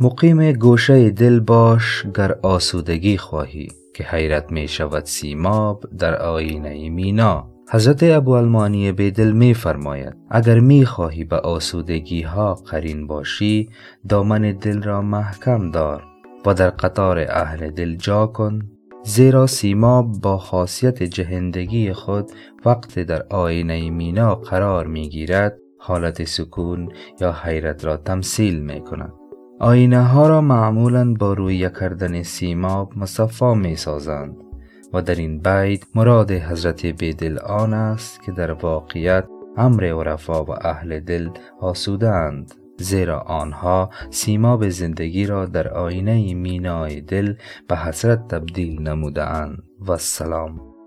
مقیم گوشه دل باش گر آسودگی خواهی که حیرت می شود سیماب در آینه مینا. حضرت ابو المانی دل می فرماید اگر می خواهی به آسودگی ها قرین باشی دامن دل را محکم دار و در قطار اهل دل جا کن زیرا سیماب با خاصیت جهندگی خود وقت در آینه مینا قرار می گیرد حالت سکون یا حیرت را تمثیل می کند. آینه ها را معمولا با روی کردن سیماب مصفا می سازند و در این بیت مراد حضرت بیدل آن است که در واقعیت امر عرفا و اهل دل آسودند زیرا آنها سیماب زندگی را در آینه مینای دل به حسرت تبدیل نمودند و السلام.